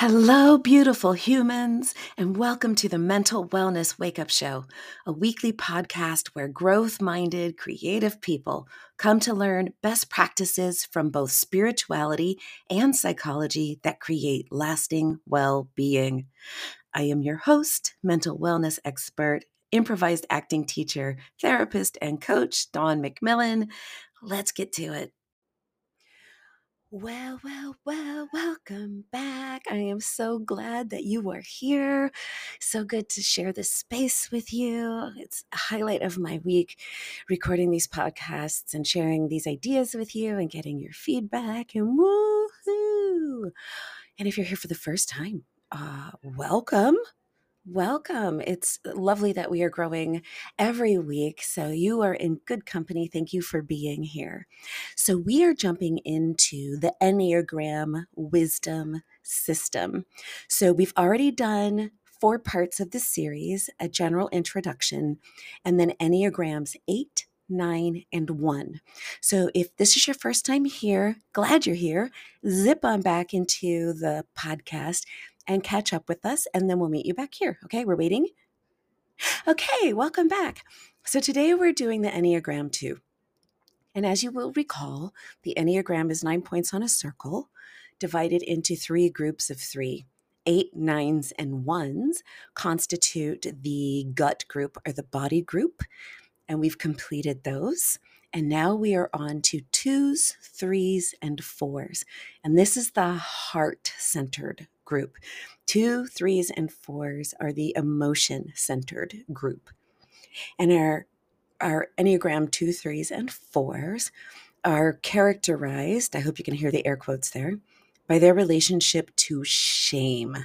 Hello, beautiful humans, and welcome to the Mental Wellness Wake Up Show, a weekly podcast where growth minded, creative people come to learn best practices from both spirituality and psychology that create lasting well being. I am your host, mental wellness expert, improvised acting teacher, therapist, and coach, Dawn McMillan. Let's get to it. Well, well, well, welcome back. I am so glad that you are here. So good to share this space with you. It's a highlight of my week recording these podcasts and sharing these ideas with you and getting your feedback and woohoo. And if you're here for the first time, uh, welcome. Welcome. It's lovely that we are growing every week. So you are in good company. Thank you for being here. So we are jumping into the Enneagram Wisdom System. So we've already done four parts of the series a general introduction, and then Enneagrams 8, nine, and one. So if this is your first time here, glad you're here. Zip on back into the podcast and catch up with us, and then we'll meet you back here. Okay, we're waiting. Okay, welcome back. So today we're doing the Enneagram 2. And as you will recall, the Enneagram is nine points on a circle divided into three groups of three. Eight, nines, and ones constitute the gut group or the body group. And we've completed those. And now we are on to twos, threes, and fours. And this is the heart centered group. Two, threes, and fours are the emotion centered group. And our, our Enneagram two, threes, and fours are characterized, I hope you can hear the air quotes there, by their relationship to shame.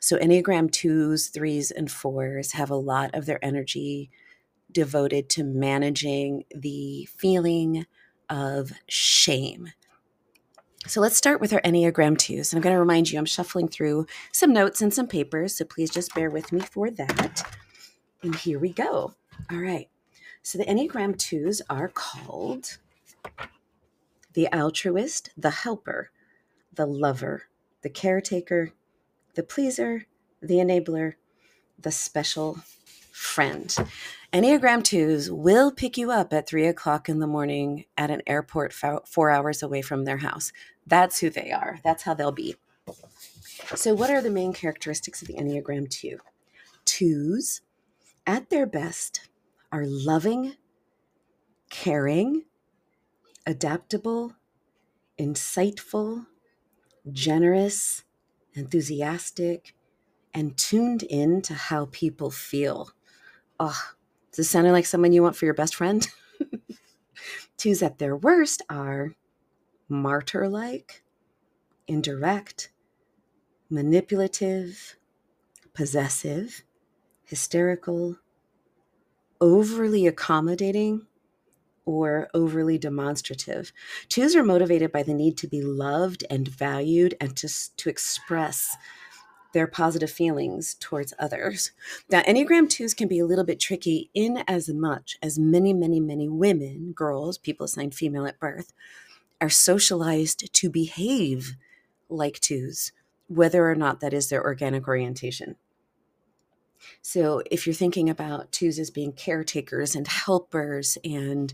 So Enneagram twos, threes, and fours have a lot of their energy devoted to managing the feeling of shame. So let's start with our Enneagram 2s. And I'm going to remind you, I'm shuffling through some notes and some papers. So please just bear with me for that. And here we go. All right. So the Enneagram 2s are called the altruist, the helper, the lover, the caretaker, the pleaser, the enabler, the special friend. Enneagram 2s will pick you up at three o'clock in the morning at an airport four hours away from their house. That's who they are. That's how they'll be. So, what are the main characteristics of the Enneagram 2? Twos, at their best, are loving, caring, adaptable, insightful, generous, enthusiastic, and tuned in to how people feel. Oh, does this sound like someone you want for your best friend? Twos at their worst are martyr like, indirect, manipulative, possessive, hysterical, overly accommodating, or overly demonstrative. Twos are motivated by the need to be loved and valued and to, to express their positive feelings towards others. Now, Enneagram 2s can be a little bit tricky in as much as many, many, many women, girls, people assigned female at birth, are socialized to behave like twos, whether or not that is their organic orientation. So, if you're thinking about twos as being caretakers and helpers and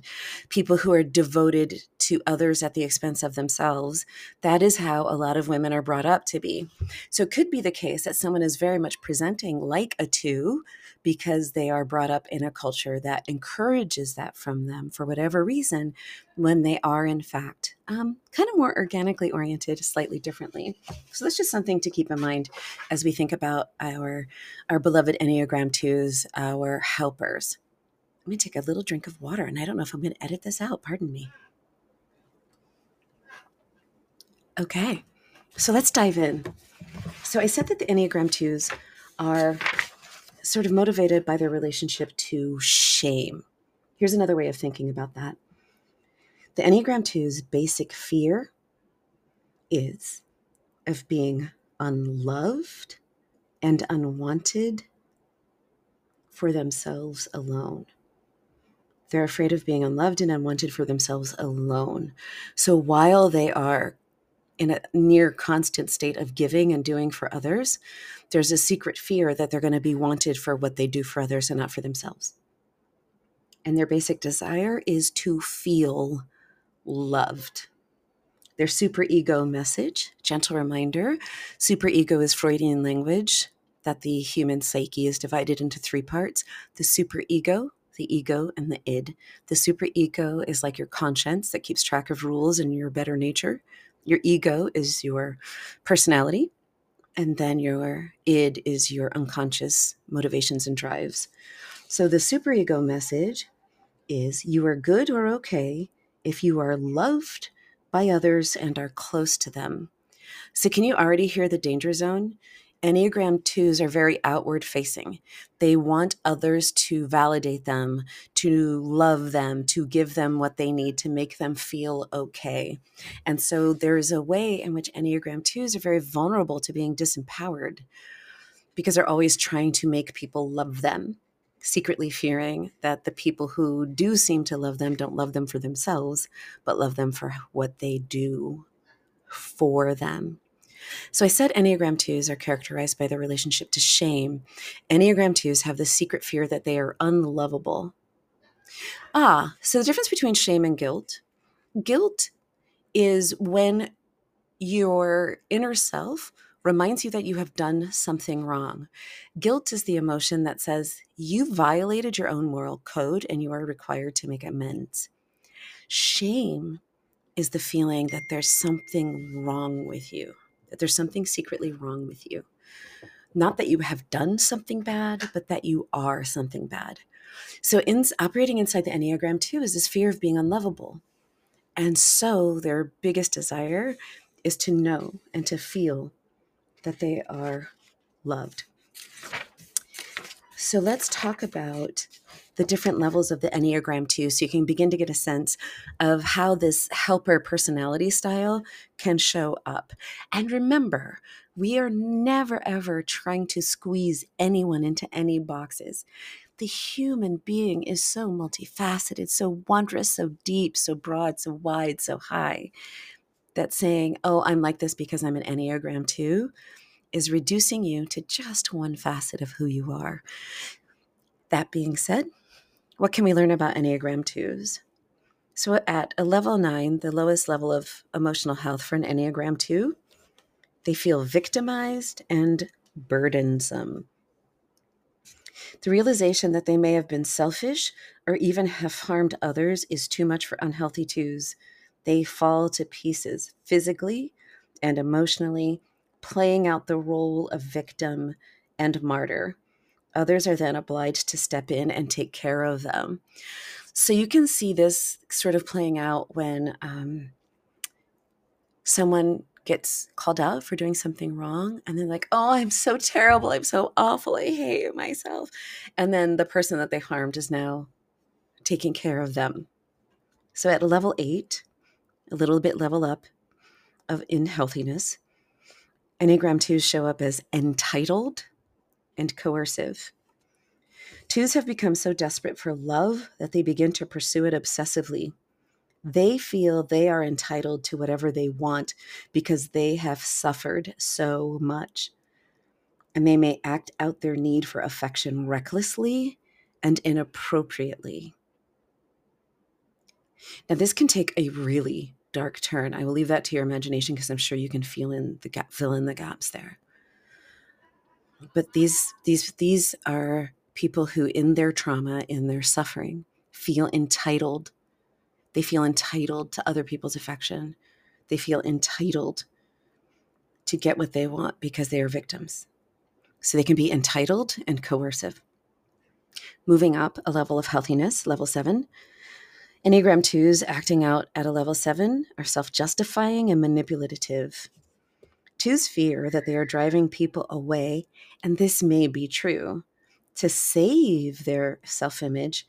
people who are devoted to others at the expense of themselves, that is how a lot of women are brought up to be. So, it could be the case that someone is very much presenting like a two because they are brought up in a culture that encourages that from them for whatever reason, when they are, in fact, um, kind of more organically oriented, slightly differently. So that's just something to keep in mind as we think about our our beloved Enneagram twos, our helpers. Let me take a little drink of water, and I don't know if I'm going to edit this out. Pardon me. Okay, so let's dive in. So I said that the Enneagram twos are sort of motivated by their relationship to shame. Here's another way of thinking about that. The Enneagram 2's basic fear is of being unloved and unwanted for themselves alone. They're afraid of being unloved and unwanted for themselves alone. So while they are in a near constant state of giving and doing for others, there's a secret fear that they're going to be wanted for what they do for others and not for themselves. And their basic desire is to feel loved. Their superego message, gentle reminder superego is Freudian language that the human psyche is divided into three parts the superego, the ego, and the id. The superego is like your conscience that keeps track of rules and your better nature. Your ego is your personality. And then your id is your unconscious motivations and drives. So the superego message is you are good or okay if you are loved by others and are close to them. So, can you already hear the danger zone? Enneagram 2s are very outward facing. They want others to validate them, to love them, to give them what they need to make them feel okay. And so there's a way in which Enneagram 2s are very vulnerable to being disempowered because they're always trying to make people love them, secretly fearing that the people who do seem to love them don't love them for themselves, but love them for what they do for them. So I said Enneagram 2s are characterized by their relationship to shame. Enneagram 2s have the secret fear that they are unlovable. Ah, so the difference between shame and guilt guilt is when your inner self reminds you that you have done something wrong. Guilt is the emotion that says you violated your own moral code and you are required to make amends. Shame is the feeling that there's something wrong with you that there's something secretly wrong with you. Not that you have done something bad, but that you are something bad. So, in, operating inside the Enneagram two is this fear of being unlovable. And so, their biggest desire is to know and to feel that they are loved. So, let's talk about the different levels of the Enneagram two, so you can begin to get a sense of how this helper personality style can show up. And remember, we are never ever trying to squeeze anyone into any boxes. The human being is so multifaceted, so wondrous, so deep, so broad, so wide, so high that saying, oh, I'm like this because I'm an Enneagram 2 is reducing you to just one facet of who you are. That being said, what can we learn about Enneagram 2s? So, at a level nine, the lowest level of emotional health for an Enneagram 2, they feel victimized and burdensome. The realization that they may have been selfish or even have harmed others is too much for unhealthy twos. They fall to pieces physically and emotionally, playing out the role of victim and martyr. Others are then obliged to step in and take care of them. So you can see this sort of playing out when um, someone gets called out for doing something wrong and they're like, oh, I'm so terrible. I'm so awful. I hate myself. And then the person that they harmed is now taking care of them. So at level eight, a little bit level up of in healthiness, Enneagram 2s show up as entitled and coercive. Twos have become so desperate for love that they begin to pursue it obsessively. They feel they are entitled to whatever they want because they have suffered so much. And they may act out their need for affection recklessly and inappropriately. Now, this can take a really dark turn. I will leave that to your imagination because I'm sure you can feel in the gap, fill in the gaps there. But these these these are people who in their trauma in their suffering feel entitled. They feel entitled to other people's affection. They feel entitled to get what they want because they are victims. So they can be entitled and coercive. Moving up a level of healthiness level 7 enneagram 2s acting out at a level 7 are self-justifying and manipulative Twos fear that they are driving people away, and this may be true. To save their self image,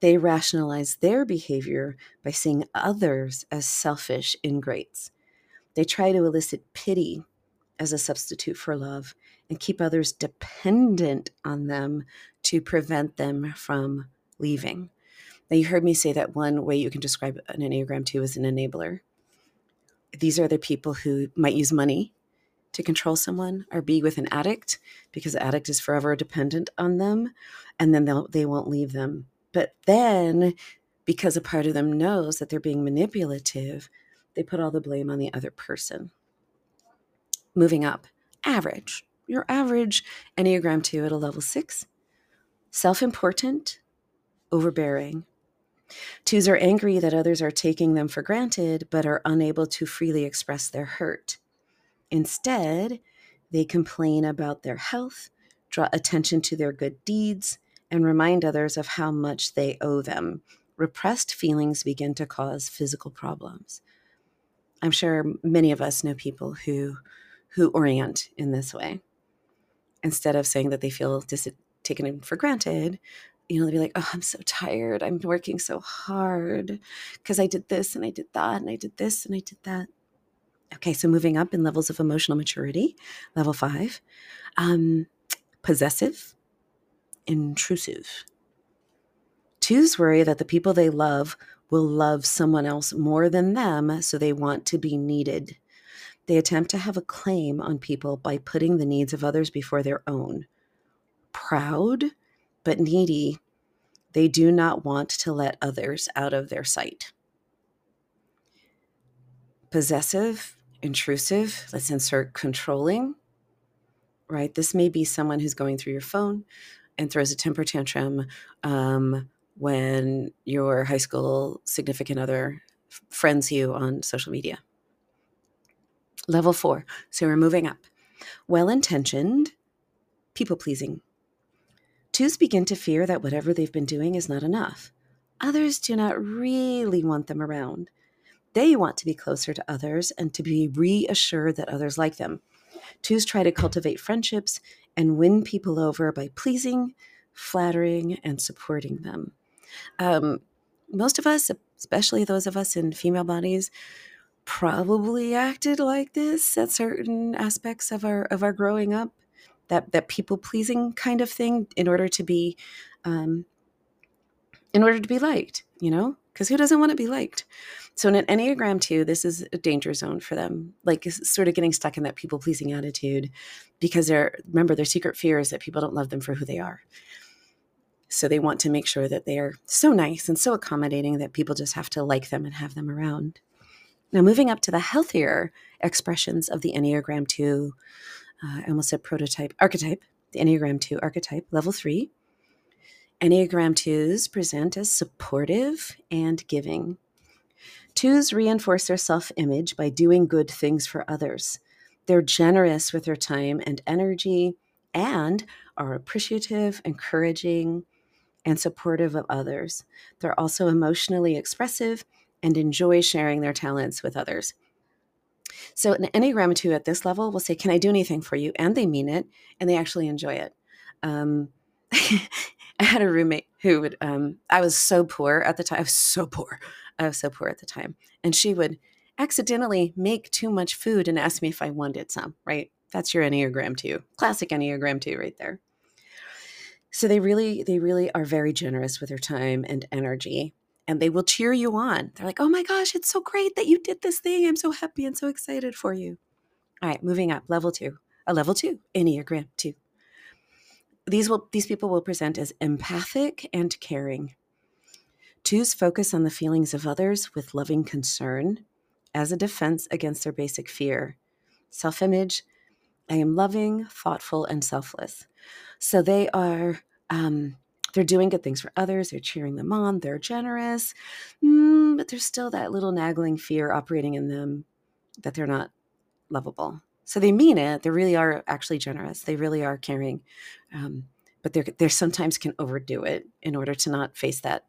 they rationalize their behavior by seeing others as selfish ingrates. They try to elicit pity as a substitute for love and keep others dependent on them to prevent them from leaving. Now, you heard me say that one way you can describe an Enneagram 2 is an enabler these are the people who might use money to control someone or be with an addict because the addict is forever dependent on them and then they'll, they won't leave them. But then, because a part of them knows that they're being manipulative, they put all the blame on the other person. Moving up, average. Your average Enneagram 2 at a level 6. Self important, overbearing. Twos are angry that others are taking them for granted but are unable to freely express their hurt. Instead, they complain about their health, draw attention to their good deeds, and remind others of how much they owe them. Repressed feelings begin to cause physical problems. I'm sure many of us know people who who orient in this way. Instead of saying that they feel dis- taken for granted, you know, they'll be like, "Oh, I'm so tired. I'm working so hard because I did this and I did that and I did this and I did that." Okay, so moving up in levels of emotional maturity, level five, um, possessive, intrusive. Twos worry that the people they love will love someone else more than them, so they want to be needed. They attempt to have a claim on people by putting the needs of others before their own. Proud, but needy, they do not want to let others out of their sight. Possessive, intrusive, let's insert controlling, right? This may be someone who's going through your phone and throws a temper tantrum um, when your high school significant other friends you on social media. Level four. So we're moving up. Well intentioned, people pleasing. Twos begin to fear that whatever they've been doing is not enough. Others do not really want them around. They want to be closer to others and to be reassured that others like them. Twos try to cultivate friendships and win people over by pleasing, flattering, and supporting them. Um, most of us, especially those of us in female bodies, probably acted like this at certain aspects of our of our growing up that that people pleasing kind of thing in order to be um, in order to be liked you know? Because who doesn't want to be liked? So in an enneagram 2 this is a danger zone for them like sort of getting stuck in that people pleasing attitude because they're remember their secret fear is that people don't love them for who they are. So they want to make sure that they are so nice and so accommodating that people just have to like them and have them around. Now, moving up to the healthier expressions of the Enneagram 2, uh, I almost said prototype, archetype, the Enneagram 2 archetype, level 3. Enneagram 2s present as supportive and giving. Twos reinforce their self image by doing good things for others. They're generous with their time and energy and are appreciative, encouraging, and supportive of others. They're also emotionally expressive and enjoy sharing their talents with others. So, an Enneagram 2 at this level will say, Can I do anything for you? And they mean it and they actually enjoy it. Um, I had a roommate who would, um, I was so poor at the time. I was so poor. I was so poor at the time. And she would accidentally make too much food and ask me if I wanted some, right? That's your Enneagram 2. Classic Enneagram 2 right there. So they really, they really are very generous with their time and energy and they will cheer you on. They're like, oh my gosh, it's so great that you did this thing. I'm so happy and so excited for you. All right, moving up, level two, a level two, Enneagram two. These will these people will present as empathic and caring. Twos focus on the feelings of others with loving concern as a defense against their basic fear. Self image, I am loving, thoughtful, and selfless. So they are um, they're doing good things for others, they're cheering them on, they're generous, mm, but there's still that little nagging fear operating in them that they're not lovable. So they mean it. They really are actually generous. They really are caring, um, but they they sometimes can overdo it in order to not face that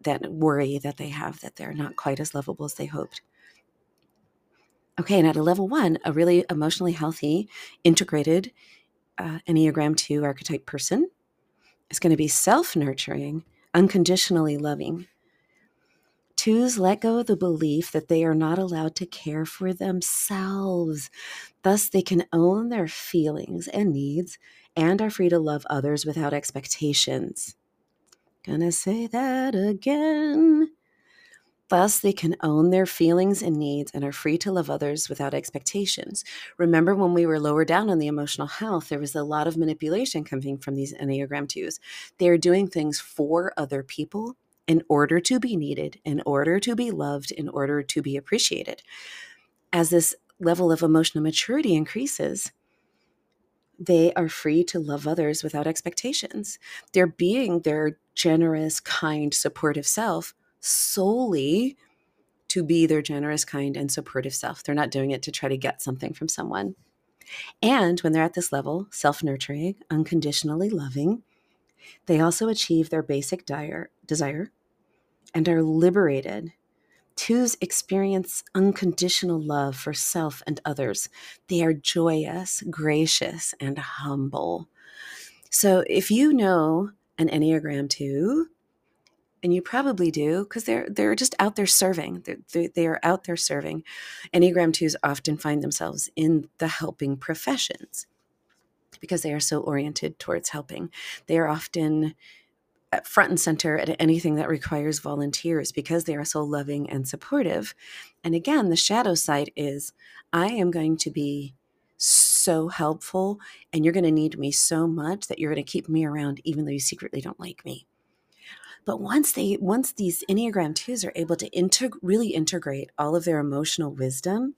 that worry that they have that they're not quite as lovable as they hoped. Okay, and at a level one, a really emotionally healthy, integrated uh, Enneagram 2 archetype person is going to be self nurturing, unconditionally loving. Twos let go of the belief that they are not allowed to care for themselves. Thus, they can own their feelings and needs and are free to love others without expectations. Gonna say that again. Thus, they can own their feelings and needs and are free to love others without expectations. Remember when we were lower down on the emotional health, there was a lot of manipulation coming from these Enneagram 2s. They are doing things for other people in order to be needed, in order to be loved, in order to be appreciated. As this level of emotional maturity increases, they are free to love others without expectations. They're being their generous, kind, supportive self solely to be their generous, kind, and supportive self. They're not doing it to try to get something from someone. And when they're at this level, self nurturing, unconditionally loving, they also achieve their basic dire, desire and are liberated. Twos experience unconditional love for self and others. They are joyous, gracious, and humble. So if you know an Enneagram 2, and you probably do because they're they're just out there serving. They're, they are out there serving. Enneagram twos often find themselves in the helping professions because they are so oriented towards helping. They are often uh, front and center at anything that requires volunteers because they are so loving and supportive. And again, the shadow side is I am going to be so helpful and you're going to need me so much that you're going to keep me around even though you secretly don't like me. But once they once these Enneagram 2s are able to integ- really integrate all of their emotional wisdom,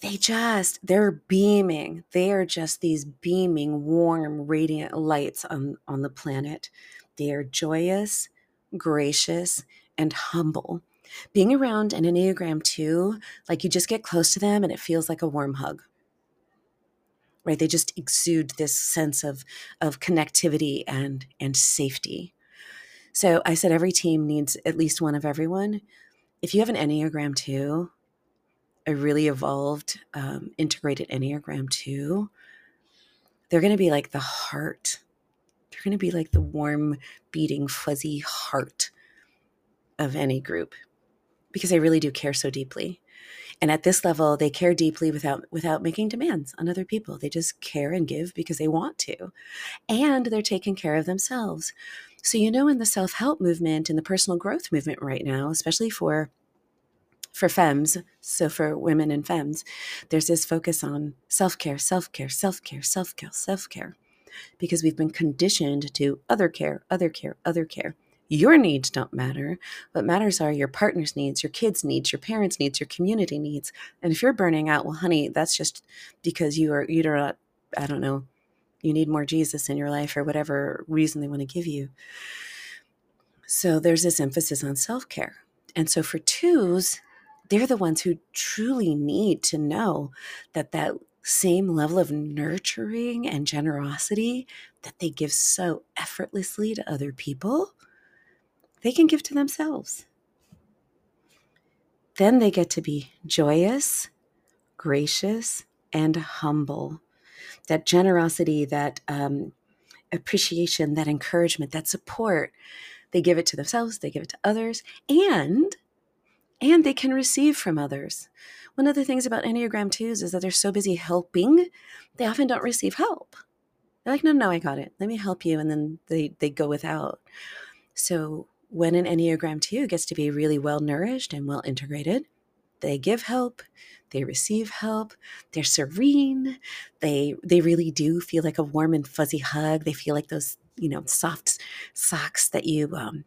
they just they're beaming. They are just these beaming, warm, radiant lights on on the planet. They are joyous, gracious, and humble. Being around an Enneagram 2, like you just get close to them and it feels like a warm hug right they just exude this sense of of connectivity and and safety so I said every team needs at least one of everyone. If you have an Enneagram 2, a really evolved, um, integrated Enneagram 2, they're going to be like the heart. They're going to be like the warm, beating, fuzzy heart of any group because they really do care so deeply. And at this level, they care deeply without without making demands on other people. They just care and give because they want to. And they're taking care of themselves. So, you know, in the self help movement and the personal growth movement right now, especially for for femmes, so for women and femmes, there's this focus on self care, self care, self care, self care, self care, because we've been conditioned to other care, other care, other care. Your needs don't matter. What matters are your partner's needs, your kids' needs, your parents' needs, your community needs. And if you're burning out, well, honey, that's just because you are you're not, I don't know, you need more Jesus in your life or whatever reason they want to give you. So there's this emphasis on self care. And so for twos, they're the ones who truly need to know that that same level of nurturing and generosity that they give so effortlessly to other people, they can give to themselves. Then they get to be joyous, gracious, and humble that generosity, that um, appreciation, that encouragement, that support. They give it to themselves, they give it to others, and and they can receive from others. One of the things about Enneagram 2s is that they're so busy helping, they often don't receive help. They're like, no, no, I got it. Let me help you. And then they, they go without. So when an Enneagram 2 gets to be really well nourished and well integrated, they give help, they receive help they're serene they they really do feel like a warm and fuzzy hug they feel like those you know soft socks that you um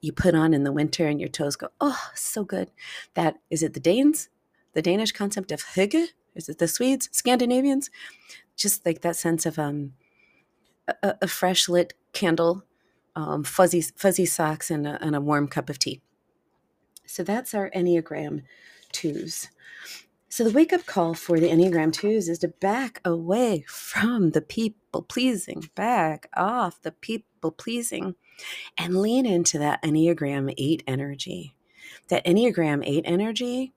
you put on in the winter and your toes go oh so good. That is it the danes? The danish concept of hygge? Is it the swedes? Scandinavians? Just like that sense of um a, a fresh lit candle um, fuzzy fuzzy socks and a, and a warm cup of tea. So that's our enneagram twos so the wake up call for the Enneagram 2s is to back away from the people pleasing, back off the people pleasing, and lean into that Enneagram 8 energy. That Enneagram 8 energy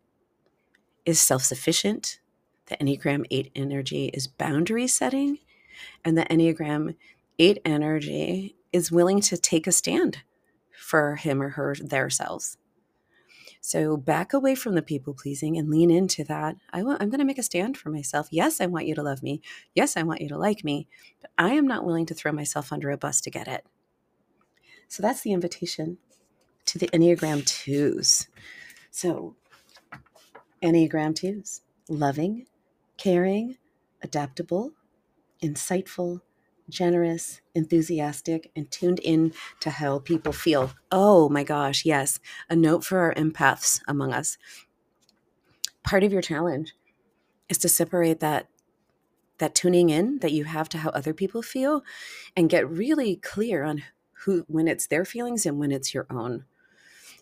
is self sufficient. The Enneagram 8 energy is boundary setting. And the Enneagram 8 energy is willing to take a stand for him or her, their selves. So back away from the people pleasing and lean into that. I want, I'm going to make a stand for myself. Yes, I want you to love me. Yes, I want you to like me, but I am not willing to throw myself under a bus to get it. So that's the invitation to the Enneagram 2s. So, Enneagram 2s loving, caring, adaptable, insightful, generous, enthusiastic, and tuned in to how people feel. Oh my gosh, yes. A note for our empaths among us. Part of your challenge is to separate that that tuning in that you have to how other people feel and get really clear on who when it's their feelings and when it's your own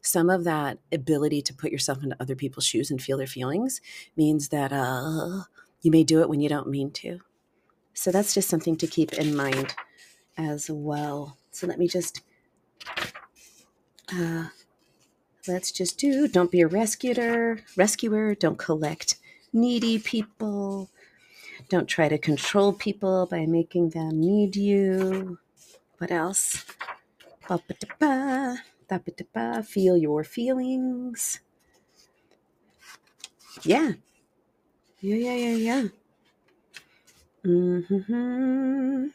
some of that ability to put yourself into other people's shoes and feel their feelings means that uh, you may do it when you don't mean to so that's just something to keep in mind as well so let me just uh, let's just do don't be a rescuer rescuer don't collect needy people don't try to control people by making them need you. What else? Feel your feelings. Yeah. Yeah, yeah, yeah, yeah. Mm-hmm.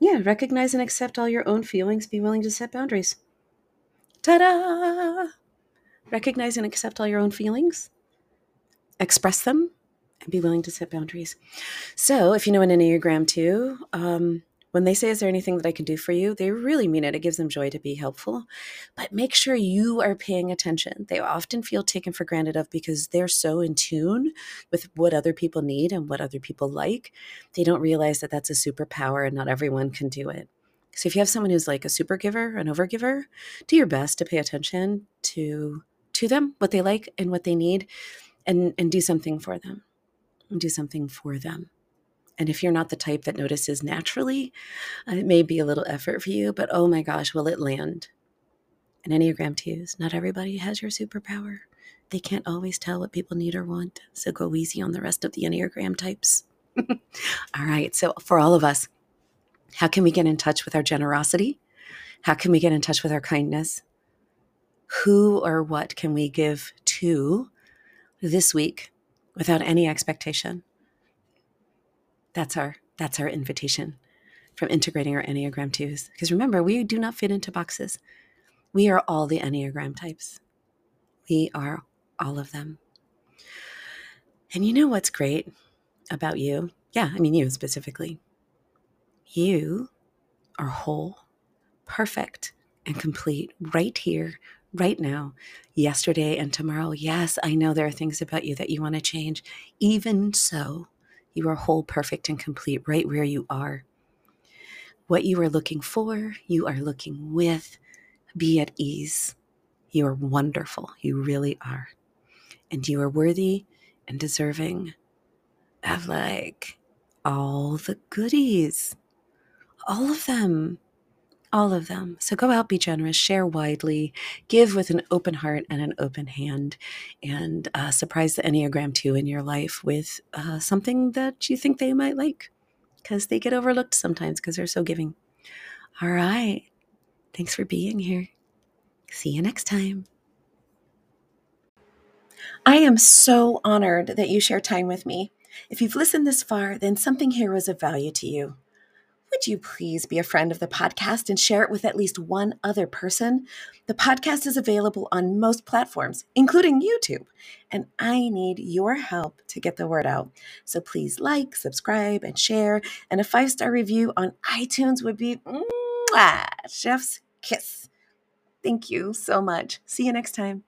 Yeah, recognize and accept all your own feelings. Be willing to set boundaries. Ta da! Recognize and accept all your own feelings. Express them and be willing to set boundaries. So, if you know an Enneagram 2, um, when they say, Is there anything that I can do for you? they really mean it. It gives them joy to be helpful. But make sure you are paying attention. They often feel taken for granted of because they're so in tune with what other people need and what other people like. They don't realize that that's a superpower and not everyone can do it. So, if you have someone who's like a super giver, an overgiver, do your best to pay attention to to them, what they like and what they need, and and do something for them and do something for them. And if you're not the type that notices naturally, uh, it may be a little effort for you, but oh my gosh, will it land? And Enneagram 2s, not everybody has your superpower. They can't always tell what people need or want. So go easy on the rest of the Enneagram types. all right. So, for all of us, how can we get in touch with our generosity? How can we get in touch with our kindness? Who or what can we give to this week without any expectation. That's our that's our invitation from integrating our Enneagram 2s. Because remember, we do not fit into boxes. We are all the Enneagram types. We are all of them. And you know what's great about you? Yeah, I mean you specifically. You are whole, perfect, and complete right here, right now, yesterday and tomorrow. Yes, I know there are things about you that you want to change. Even so, you are whole, perfect, and complete right where you are. What you are looking for, you are looking with. Be at ease. You are wonderful. You really are. And you are worthy and deserving of like all the goodies, all of them all of them. So go out, be generous, share widely, give with an open heart and an open hand, and uh, surprise the Enneagram 2 in your life with uh, something that you think they might like because they get overlooked sometimes because they're so giving. All right. Thanks for being here. See you next time. I am so honored that you share time with me. If you've listened this far, then something here was of value to you would you please be a friend of the podcast and share it with at least one other person? The podcast is available on most platforms, including YouTube, and I need your help to get the word out. So please like, subscribe, and share. And a five star review on iTunes would be mwah, chef's kiss. Thank you so much. See you next time.